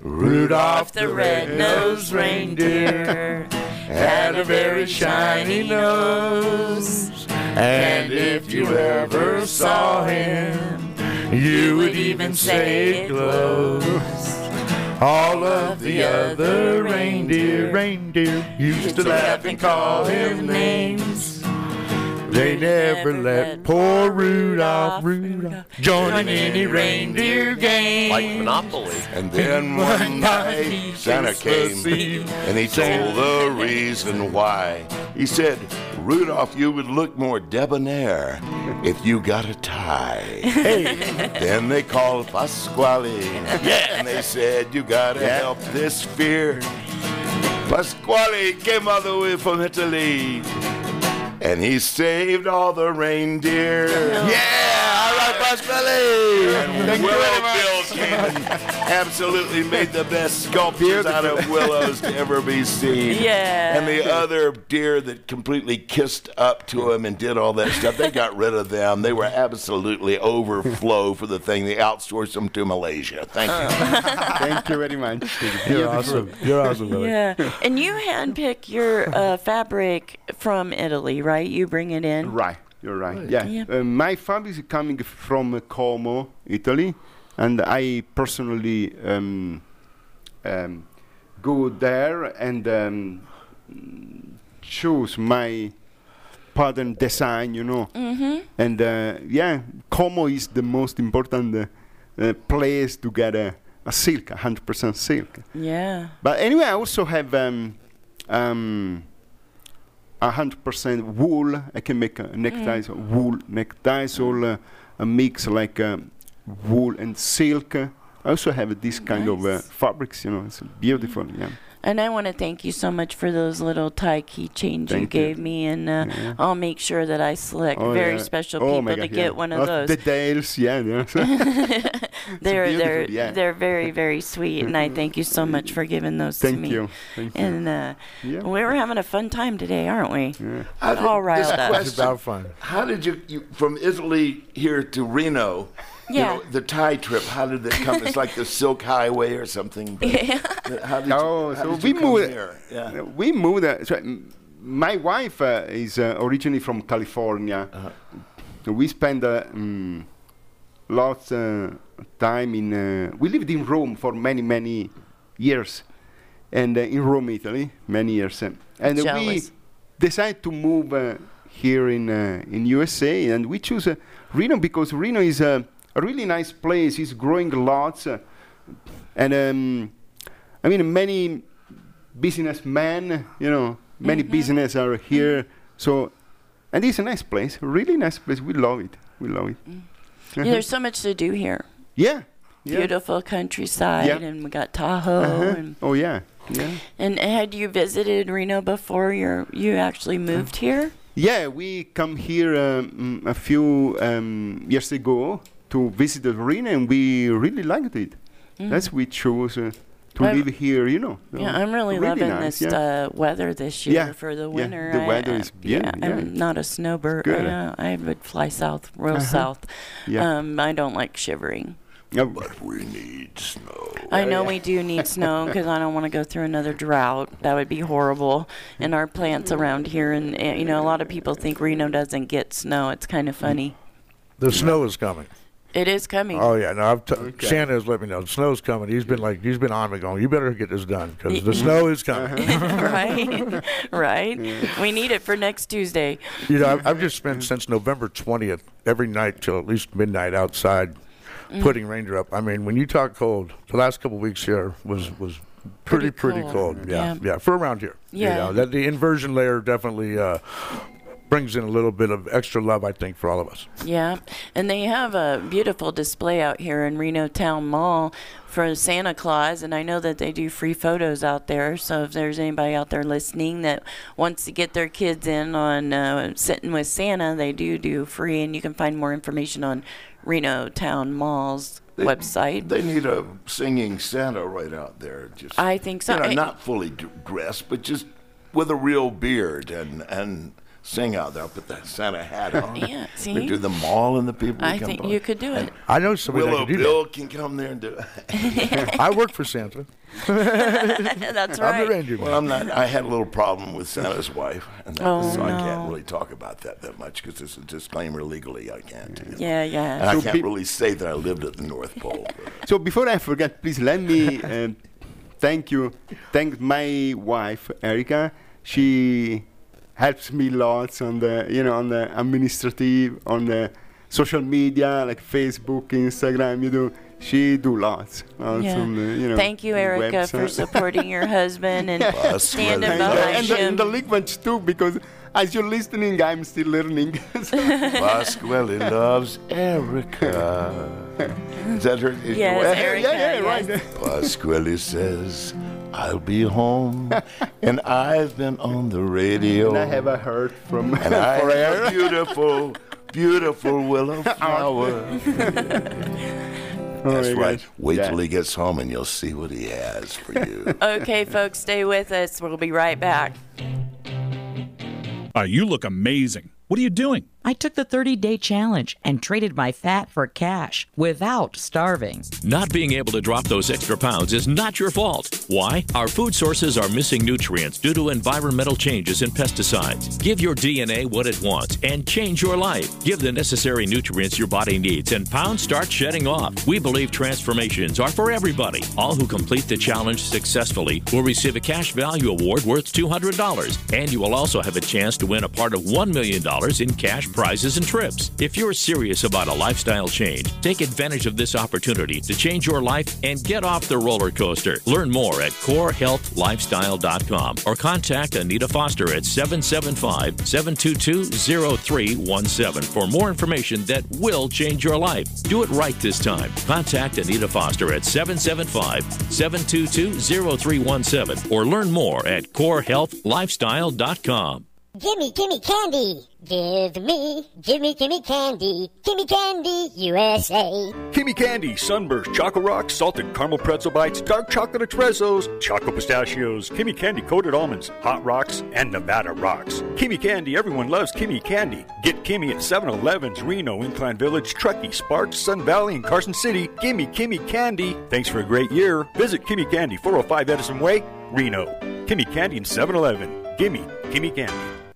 Rudolph the red-nosed reindeer had a very shiny nose. And if you ever saw him, you would even say it glows. All of the other reindeer, reindeer used to laugh and call him names. They never let poor Rudolph, Rudolph join in any reindeer game. Like Monopoly. And then one night Santa came and he told the reason why. He said, Rudolph, you would look more debonair if you got a tie. Hey. then they called Pasquale. Yeah. And they said, You gotta Yeah. help this fear. Pasquale came all the way from Italy. And he saved all the reindeer. Yeah, all right, Pasquale. And Willow Bill came and absolutely made the best sculptures out of willows to ever be seen. Yeah. And the other deer that completely kissed up to him and did all that stuff, they got rid of them. They were absolutely overflow for the thing. They outsourced them to Malaysia. Thank you. Thank you very much. You're awesome. You're awesome, Billy. Yeah. And you handpick your uh, fabric from Italy, right? You bring it in. Right, you're right. Yeah. Yeah. Uh, my family is coming from uh, Como, Italy, and I personally um, um, go there and um, choose my pattern design, you know. Mhm. And uh, yeah, Como is the most important uh, uh, place to get a, a silk, 100% silk. Yeah. But anyway, I also have um, um, a hundred percent wool. I can make uh, neckties, wool neckties, all uh, a mix like um, wool and silk. I also have this kind of uh, fabrics. You know, it's beautiful. Yeah. And I want to thank you so much for those little tie keychains you you. gave me, and uh, Yeah. I'll make sure that I select Oh, very yeah. special Oh people to God, get yeah. one of those. The tails, yeah. yeah. they're they're yeah. they're very very sweet, and I thank you so much for giving those to Thank me. you. Thank you. And uh, Yeah. we were having a fun time today, aren't we? How did- All riled this up. question, about fun. How did you, you from Italy here to Reno? you Yeah. know, the tie trip. How did it come? It's like the Silk Highway or something. but How did you, Oh, how so did we come moved. here? Yeah. We moved. Uh, so, my wife uh, is uh, originally from California. Uh-huh. So we spent uh, mm, lots uh, time in. Uh, we lived in Rome for many many years, and uh, in Rome, Italy, many years. uh, and we decided to move uh, here in uh, in USA, and we choose uh, Reno because Reno is a, a really nice place. It's growing lots, uh, and um, I mean many businessmen, you know, many business are here. So, and it's a nice place, really nice place. We love it. We love it. Yeah, there's so much to do here. Yeah. yeah. Beautiful countryside, Yeah. and we got Tahoe. Uh-huh. And, Oh yeah. Yeah. and had you visited Reno before you you actually moved here? Yeah, we come here um, a few um, years ago to visit the arena, and we really liked it. Mm. That's we chose uh, to I'm- live here. You know. Yeah, I'm really, loving nice, this yeah. uh, weather this year Yeah, for the winter. yeah, winter. the I- weather I- is beautiful, Yeah, yeah. I'm not a snowbird. Good. I, uh, I would fly south, real Uh-huh. south. Yeah. Um, I don't like shivering. Yeah, But we need snow. I know we do need snow because I don't want to go through another drought. That would be horrible. And our plants around here, and uh, you know, a lot of people think Reno doesn't get snow. It's kind of funny. The snow is coming. It is coming. Oh yeah, no. I've t- Santa has let me know the snow's coming. He's been like, he's been on me going, you better get this done because the snow is coming. right, right. We need it for next Tuesday. You know, I've, I've just spent since November 20th every night till at least midnight outside Mm. putting reindeer up. I mean, when you talk cold, the last couple of weeks here was was pretty Pretty pretty cold. cold. Yeah, Yeah. yeah, for around here. Yeah. you know, that the inversion layer definitely uh, brings in a little bit of extra love, I think, for all of us. Yeah, and they have a beautiful display out here in Reno Town Mall for Santa Claus, and I know that they do free photos out there. So if there's anybody out there listening that wants to get their kids in on uh, sitting with Santa, they do do free, and you can find more information on Reno Town Mall's They- website. They need a singing Santa right out there. Just I think so. You know, I- not fully d- dressed, but just with a real beard and and sing out there. I'll put that Santa hat on. Yeah, see? We do the mall and the people. I think by. you could do it. I know somebody Willow that can do Bill can come there and do it. I work for Santa. That's right. I'm right. the reindeer Well, I'm not. I had a little problem with Santa's wife, and that, Oh, so I can't really talk about that that much because it's a disclaimer legally. I can't. you know. Yeah, yeah. And I can't be- really say that I lived at the North Pole. So before I forget, please let me uh, thank you, thank my wife Erica. She helps me lots on the you know on the administrative on the social media like Facebook, Instagram. You do she do lots. lots Yeah. on the, you know, Thank you, Erica, for supporting your husband and standing and, behind and the, him. and the liquids too, because as you're listening, I'm still learning. Pasquale loves Erica. Is that her? is Yes, your? Erica, Yeah, yeah, right. yes. Pasquale says, I'll be home, and I've been on the radio. And I have a heard from And I for have a her. beautiful, beautiful willow flower. That's my right. gosh. Wait Yeah. till he gets home and you'll see what he has for you. okay, folks, stay with us. We'll be right back. Uh, you look amazing. What are you doing? I took the 30 day challenge and traded my fat for cash without starving. Not being able to drop those extra pounds is not your fault. Why? Our food sources are missing nutrients due to environmental changes and pesticides. Give your DNA what it wants and change your life. Give the necessary nutrients your body needs and pounds start shedding off. We believe transformations are for everybody. All who complete the challenge successfully will receive a cash value award worth $200 and you will also have a chance to win a part of $1 million in cash prizes and trips. If you're serious about a lifestyle change, take advantage of this opportunity to change your life and get off the roller coaster. Learn more at corehealthlifestyle.com or contact Anita Foster at 775 722 0317 for more information that will change your life. Do it right this time. Contact Anita Foster at 775 722 0317 or learn more at corehealthlifestyle.com. Gimme, gimme candy. Give me, gimme, gimme candy. Gimme candy, USA. Kimmie Candy, Sunburst, Choco Rocks, Salted Caramel Pretzel Bites, Dark Chocolate Espressos, Choco Pistachios, Kimmie Candy Coated Almonds, Hot Rocks, and Nevada Rocks. Kimmie Candy, everyone loves Kimmie Candy. Get Kimmie at 7 Elevens, Reno, Incline Village, Truckee, Sparks, Sun Valley, and Carson City. Gimme Kimmie Candy. Thanks for a great year. Visit Kimmie Candy, 405 Edison Way, Reno. Kimmie Candy and 7 Eleven. Gimme Kimmie Candy.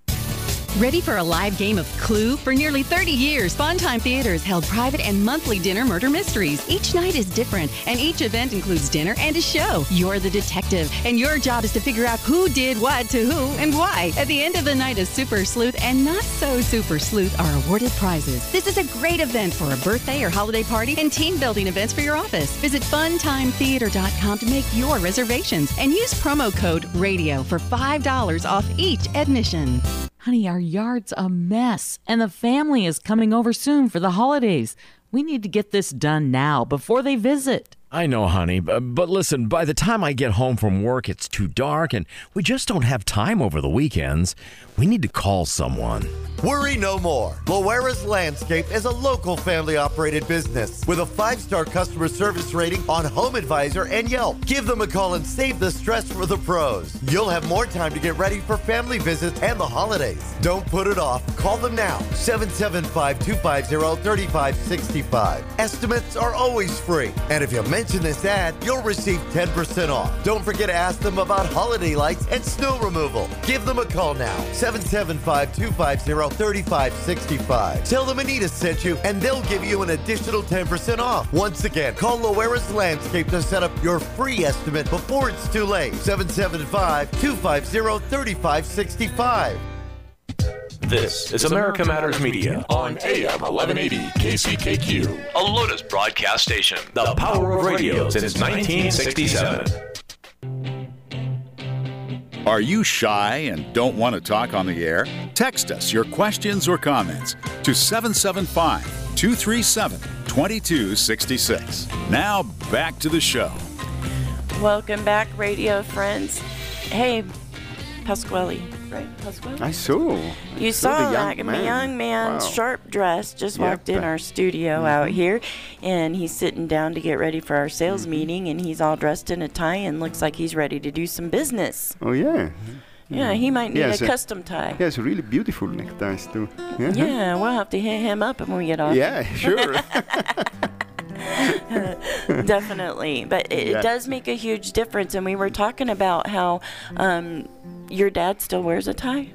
Ready for a live game of Clue? For nearly 30 years, Funtime Theaters held private and monthly dinner murder mysteries. Each night is different, and each event includes dinner and a show. You're the detective, and your job is to figure out who did what to who and why. At the end of the night, a super sleuth and not so super sleuth are awarded prizes. This is a great event for a birthday or holiday party and team building events for your office. Visit funtimetheater.com to make your reservations and use promo code RADIO for $5 off each admission. Honey, our yard's a mess, and the family is coming over soon for the holidays. We need to get this done now before they visit. I know, honey, but, listen, by the time I get home from work, it's too dark and we just don't have time over the weekends. We need to call someone. Worry no more. Loera's Landscape is a local family operated business with a five star customer service rating on HomeAdvisor and Yelp. Give them a call and save the stress for the pros. You'll have more time to get ready for family visits and the holidays. Don't put it off. Call them now 775 250 3565. Estimates are always free. And if you mention this ad, you'll receive 10% off. Don't forget to ask them about holiday lights and snow removal. Give them a call now 775 250 3565. Tell them Anita sent you, and they'll give you an additional 10% off. Once again, call Loera's Landscape to set up your free estimate before it's too late. 775 250 3565. This is America Matters Media on AM 1180 KCKQ, a Lotus broadcast station. The power of radio since 1967. Are you shy and don't want to talk on the air? Text us your questions or comments to 775 237 2266. Now back to the show. Welcome back, radio friends. Hey, Pasquale, right? I saw. You saw saw young a man. young man, Wow. sharp dressed, just Yep. walked in our studio out here, and he's sitting down to get ready for our sales Mm-hmm. meeting, and he's all dressed in a tie and looks like he's ready to do some business. Oh yeah. Yeah, he might need Yes, a custom tie. He has really beautiful neckties too. Yeah, we'll have to hit him up when we get off. Yeah, sure. Definitely, but it, Yeah. does make a huge difference. And we were talking about how um, your dad still wears a tie.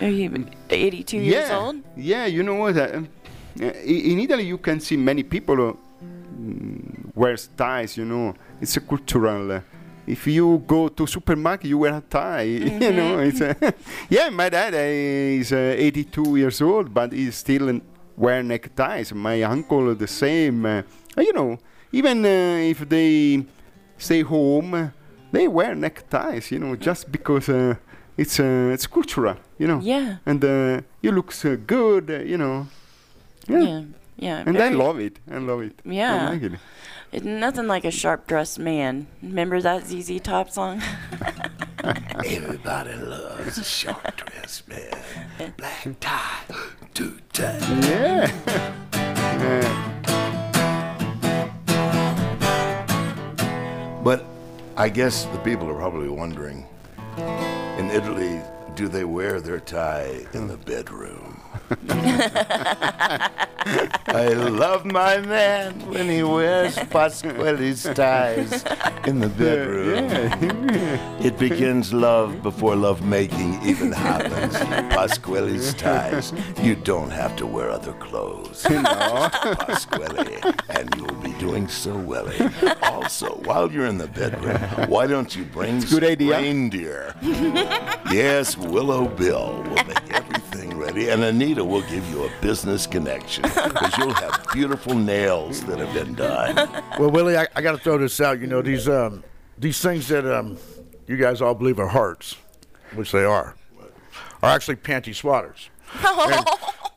Are you 82 years old? Yeah, you know what? uh, in Italy, you can see many people uh, mm, wears ties. You know, it's a cultural. Uh, if you go to supermarket, you wear a tie. You know, it's uh, yeah. My dad uh, is uh, 82 years old, but he's still wear neckties. My uncle the same. Uh, you know, even uh, if they stay home, uh, they wear neckties. You know, just because uh, it's uh, it's cultural. You know. Yeah. And uh, you look so good. Uh, you know. Yeah. Yeah, yeah, And I love it. I love it. I Yeah. like it. It, nothing like a sharp dressed man. Remember that ZZ Top song? Everybody loves a sharp dressed man. Black tie, two tie. Yeah. yeah. But I guess the people are probably wondering in Italy, do they wear their tie in the bedroom? I love my man when he wears Pasquale's ties in the bedroom. It begins love before love making even happens. Pasquale's ties. You don't have to wear other clothes. Pasquale, and you'll be doing so well. Also, while you're in the bedroom, why don't you bring good idea. reindeer? yes, Willow Bill will make everything ready, and Anita will give you a business connection because you'll have beautiful nails that have been done. Well, Willie, I, I got to throw this out. You know these um, these things that um, you guys all believe are hearts, which they are, are actually panty swatters. And,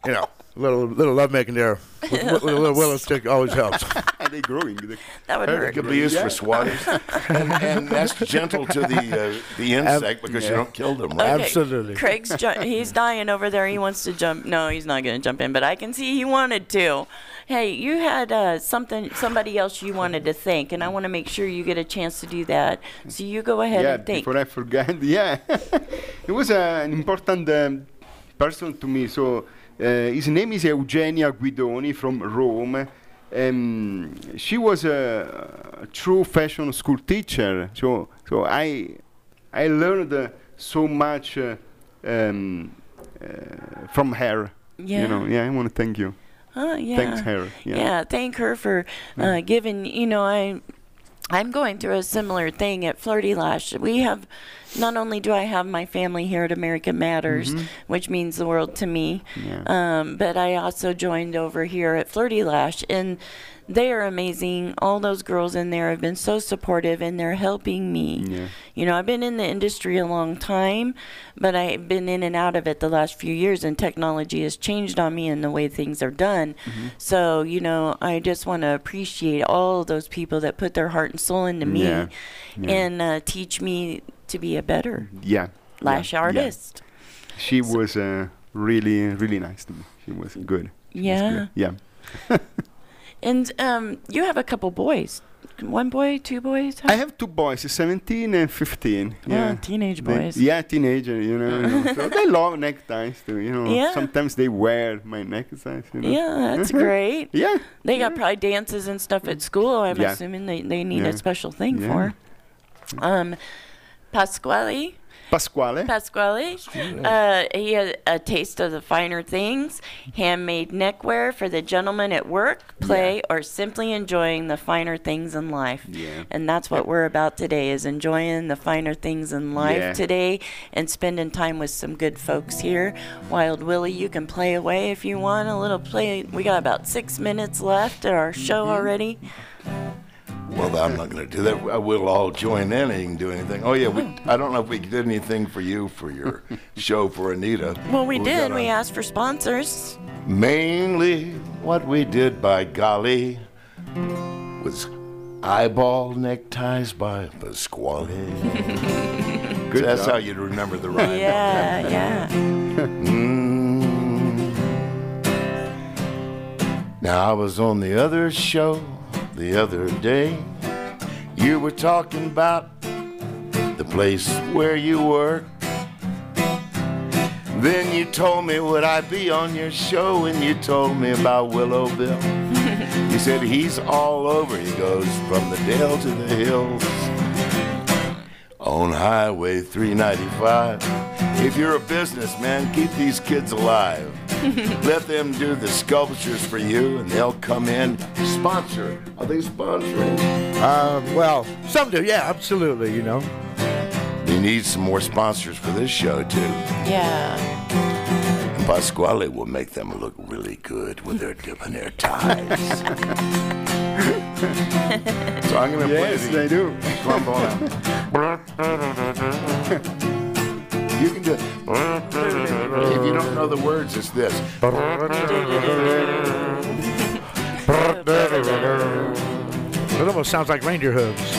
you know, little little lovemaking there with, with, with a little willow stick always helps. they growing. That would It hurt. could be used for swatters, and, and that's gentle to the uh, the insect because you don't kill them, right? Absolutely. Craig's ju- he's dying over there. He wants to jump. No, he's not going to jump in, but I can see he wanted to. Hey, you had uh, something, somebody else you wanted to thank, and I want to make sure you get a chance to do that. So you go ahead yeah, and thank. before I forget, yeah, it was uh, an important um, person to me. So his name is Eugenia Guidoni from Rome. Um, she was a, a true fashion school teacher. So, so I, I learned uh, so much uh, um, uh, from her. Yeah. You know, yeah, I want to thank you. Oh, yeah. Thanks, her. Yeah. Yeah, thank her for uh, giving. You know, I I'm going through a similar thing at Flirty Lash. We have not only do I have my family here at America Matters, Mhm. which means the world to me, Yeah. um, but I also joined over here at Flirty Lash, and they are amazing. All those girls in there have been so supportive, and they're helping me. Yeah. You know, I've been in the industry a long time, but I've been in and out of it the last few years, and technology has changed on me and the way things are done. Mm-hmm. So, you know, I just want to appreciate all those people that put their heart and soul into me Yeah. Yeah. and uh, teach me to be a better Yeah. lash yeah, yeah. artist. She was uh, really, really nice to me. She was good. She was Yeah. good. Yeah. And um, you have a couple boys. One boy, two boys? I have two boys, 17 and 15. Yeah, Oh, teenage They- boys. yeah, teenager. You know, you know. so they love neckties too. You know, Yeah. sometimes they wear my neckties. You know? Yeah, that's great. Yeah. They got probably dances and stuff at school. I'm Yeah. assuming they, they need Yeah. a special thing Yeah. for. Um, Pasquale. Pasquale. Pasquale. Uh, he had a taste of the finer things. Handmade neckwear for the gentleman at work, play, or simply enjoying the finer things in life. Yeah. And that's what we're about today: is enjoying the finer things in life Yeah. today and spending time with some good folks here. Wild Willie, you can play away if you want a little play. We got about six minutes left at our show Mm-hmm. already. Well, I'm not going to do that. We'll all join in and you can do anything. Oh, yeah. We, I don't know if we did anything for you for your show for Anita. Well, we did. got We asked for sponsors. Mainly what we did by golly was eyeball neckties by Pasquale. Good That's job. how you'd remember the rhyme. Yeah, yeah. Mm. Now I was on the other show the other day. You were talking about the place where you work. Then you told me would I be on your show and you told me about Willow Bill. you said he's all over. He goes from the dale to the hills on Highway 395. If you're a businessman, keep these kids alive. Let them do the sculptures for you, and they'll come in. Sponsor. Are they sponsoring? Uh, well, some do. Yeah, absolutely. You know. We need some more sponsors for this show, too. Yeah. And Pasquale will make them look really good with their debonair ties. so I'm going to Yes, play Yes, they do. trombone. you can do it. If you don't know the words, it's this. It almost sounds like reindeer hooves.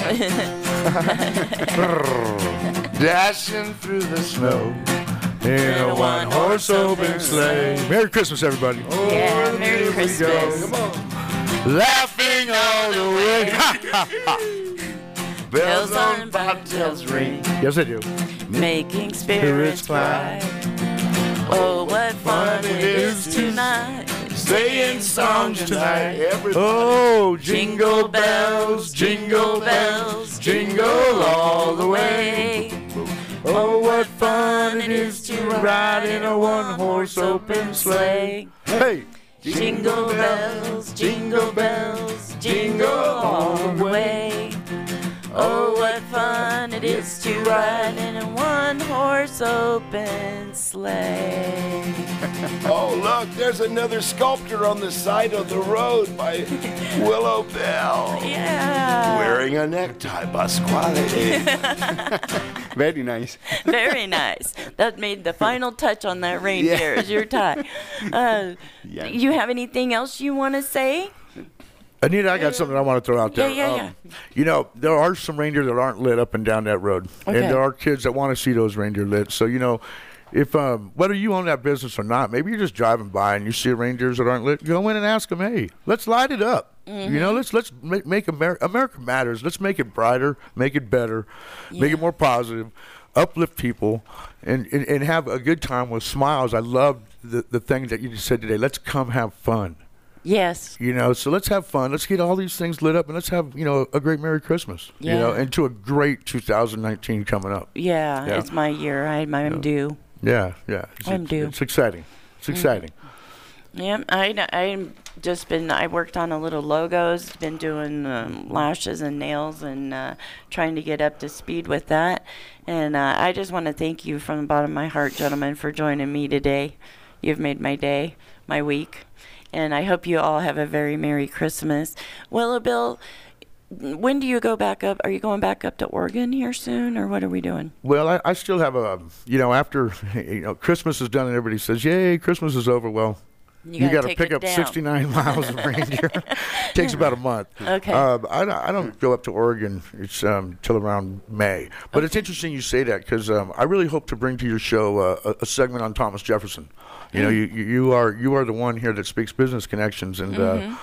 Dashing through the snow. In a one horse open sleigh. Merry Christmas, everybody. Yeah, Merry oh, Christmas. Laughing all the way. Bells on bobtails ring. yes, I do. Making spirits cry. Oh, what fun it is tonight. Saying songs tonight. Everybody. Oh, Jingle bells, jingle bells, jingle all the way. Oh, what fun it is to ride in a one-horse open sleigh. Hey. Jingle bells, jingle bells, jingle all the way. Oh, what fun it is to ride in a one-horse open sleigh. Oh, look, there's another sculpture on the side of the road by Willow Bell. Yeah. Wearing a necktie, Pasquale. Very nice. Very nice. That made the final touch on that reindeer is your tie. Uh, Yeah. You have anything else you want to say? Anita, I got something I want to throw out there. Um, Yeah, yeah, You know, there are some reindeer that aren't lit up and down that road, Okay. and there are kids that want to see those reindeer lit. So you know, if um, whether you own that business or not, maybe you're just driving by and you see reindeers that aren't lit, go in and ask them, hey, let's light it up. You know, let's let's make, make America America matters. Let's make it brighter, make it better, make it more positive, uplift people, and, and and have a good time with smiles. I love the the thing that you just said today. Let's come have fun. Yes. You know, so let's have fun. Let's get all these things lit up, and let's have you know a great Merry Christmas. Yeah. You know, Yeah. and to a great 2019 coming up. Yeah, Yeah. it's my year. I, I'm due. Yeah, yeah. It's, I'm it's, due. It's exciting. It's Mm. exciting. Yeah, I I just been I worked on a little logos, been doing um, lashes and nails, and uh, trying to get up to speed with that. And uh, I just want to thank you from the bottom of my heart, gentlemen, for joining me today. You've made my day, my week, and I hope you all have a very merry Christmas. Willow Bill, when do you go back up? Are you going back up to Oregon here soon, or what are we doing? Well, I, I still have a you know after you know Christmas is done and everybody says yay Christmas is over. Well. You You, got to pick up down. 69 miles of reindeer. Takes about a month. Okay. Uh, I, don't- I don't go up to Oregon. It's um, till around May. But it's interesting you say that because um, I really hope to bring to your show uh, a, a segment on Thomas Jefferson. You know, you, you are you are the one here that speaks business connections, and Mhm. uh,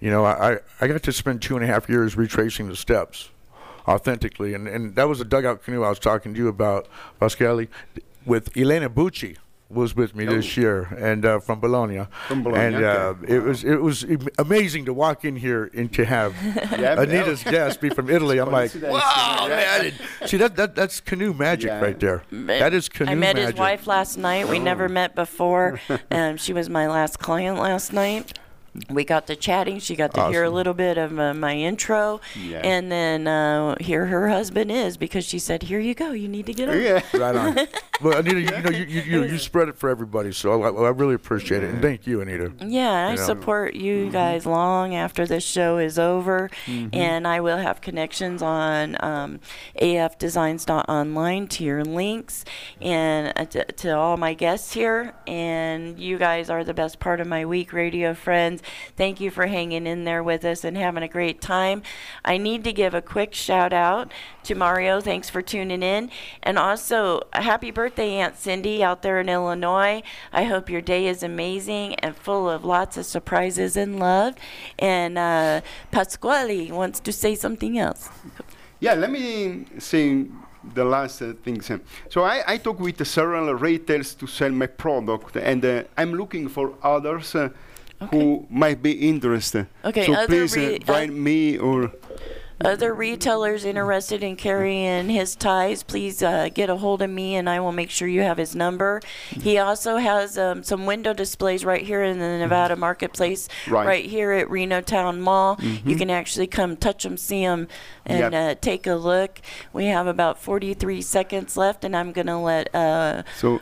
you know I, I I got to spend two and a half years retracing the steps authentically, and, and that was a dugout canoe I was talking to you about, Pascali, with Elena Bucci was with me this year and uh, from Bologna. From Bologna, and uh, okay. it was it was amazing to walk in here and to have Yeah, Anita's well- guest be from Italy. I'm like, wow, man! I See that, that that's canoe magic Yeah. right there. That is canoe I met magic. his wife last night. We never met before. um, she was my last client last night. We got to chatting. She got to hear a little bit of uh, my intro, Yeah. and then uh, here her husband is because she said, "Here you go. You need to get on." Yeah, right on. Well, Anita, you, you know, you, you, you, you spread it for everybody, so I, I really appreciate it, and thank you, Anita. Yeah, I You know. support you guys long after this show is over, Mhm. and I will have connections on um, afdesigns.online to your links and uh, to, to all my guests here. And you guys are the best part of my week, radio friends. Thank you for hanging in there with us and having a great time. I need to give a quick shout out to Mario. Thanks for tuning in, and also happy birthday, Aunt Cindy, out there in Illinois. I hope your day is amazing and full of lots of surprises and love. And uh, Pasquale wants to say something else. Yeah, let me say the last uh, things. uh, So I, I talk with several retailers to sell my product, and uh, I'm looking for others uh, who might be interested. Okay, so please re- uh, write me or Other retailers interested in carrying his ties, please uh, get a hold of me and I will make sure you have his number. He also has um, some window displays right here in the Nevada Marketplace, Right. here at Reno Town Mall. You Mhm. can actually come touch them, see them, and Yep. uh, take a look. We have about 43 seconds left, and I'm going to let. Uh, so.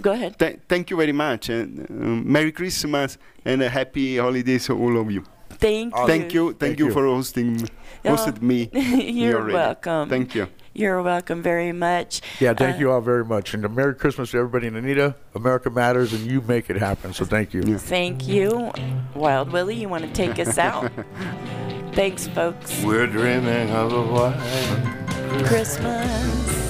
Go ahead. Th- thank you very much. And, um, Merry Christmas and a happy holidays to all of you. Thank Thank you. Thank you. Thank, you. for hosting hosted me. You're already. welcome. Thank you. You're welcome very much. Yeah, thank Uh, you all very much, and a Merry Christmas to everybody in Anita. America matters, and you make it happen. So thank you. Thank you. Wild Willie, you want to take us out? Thanks, folks. We're dreaming of a white Christmas.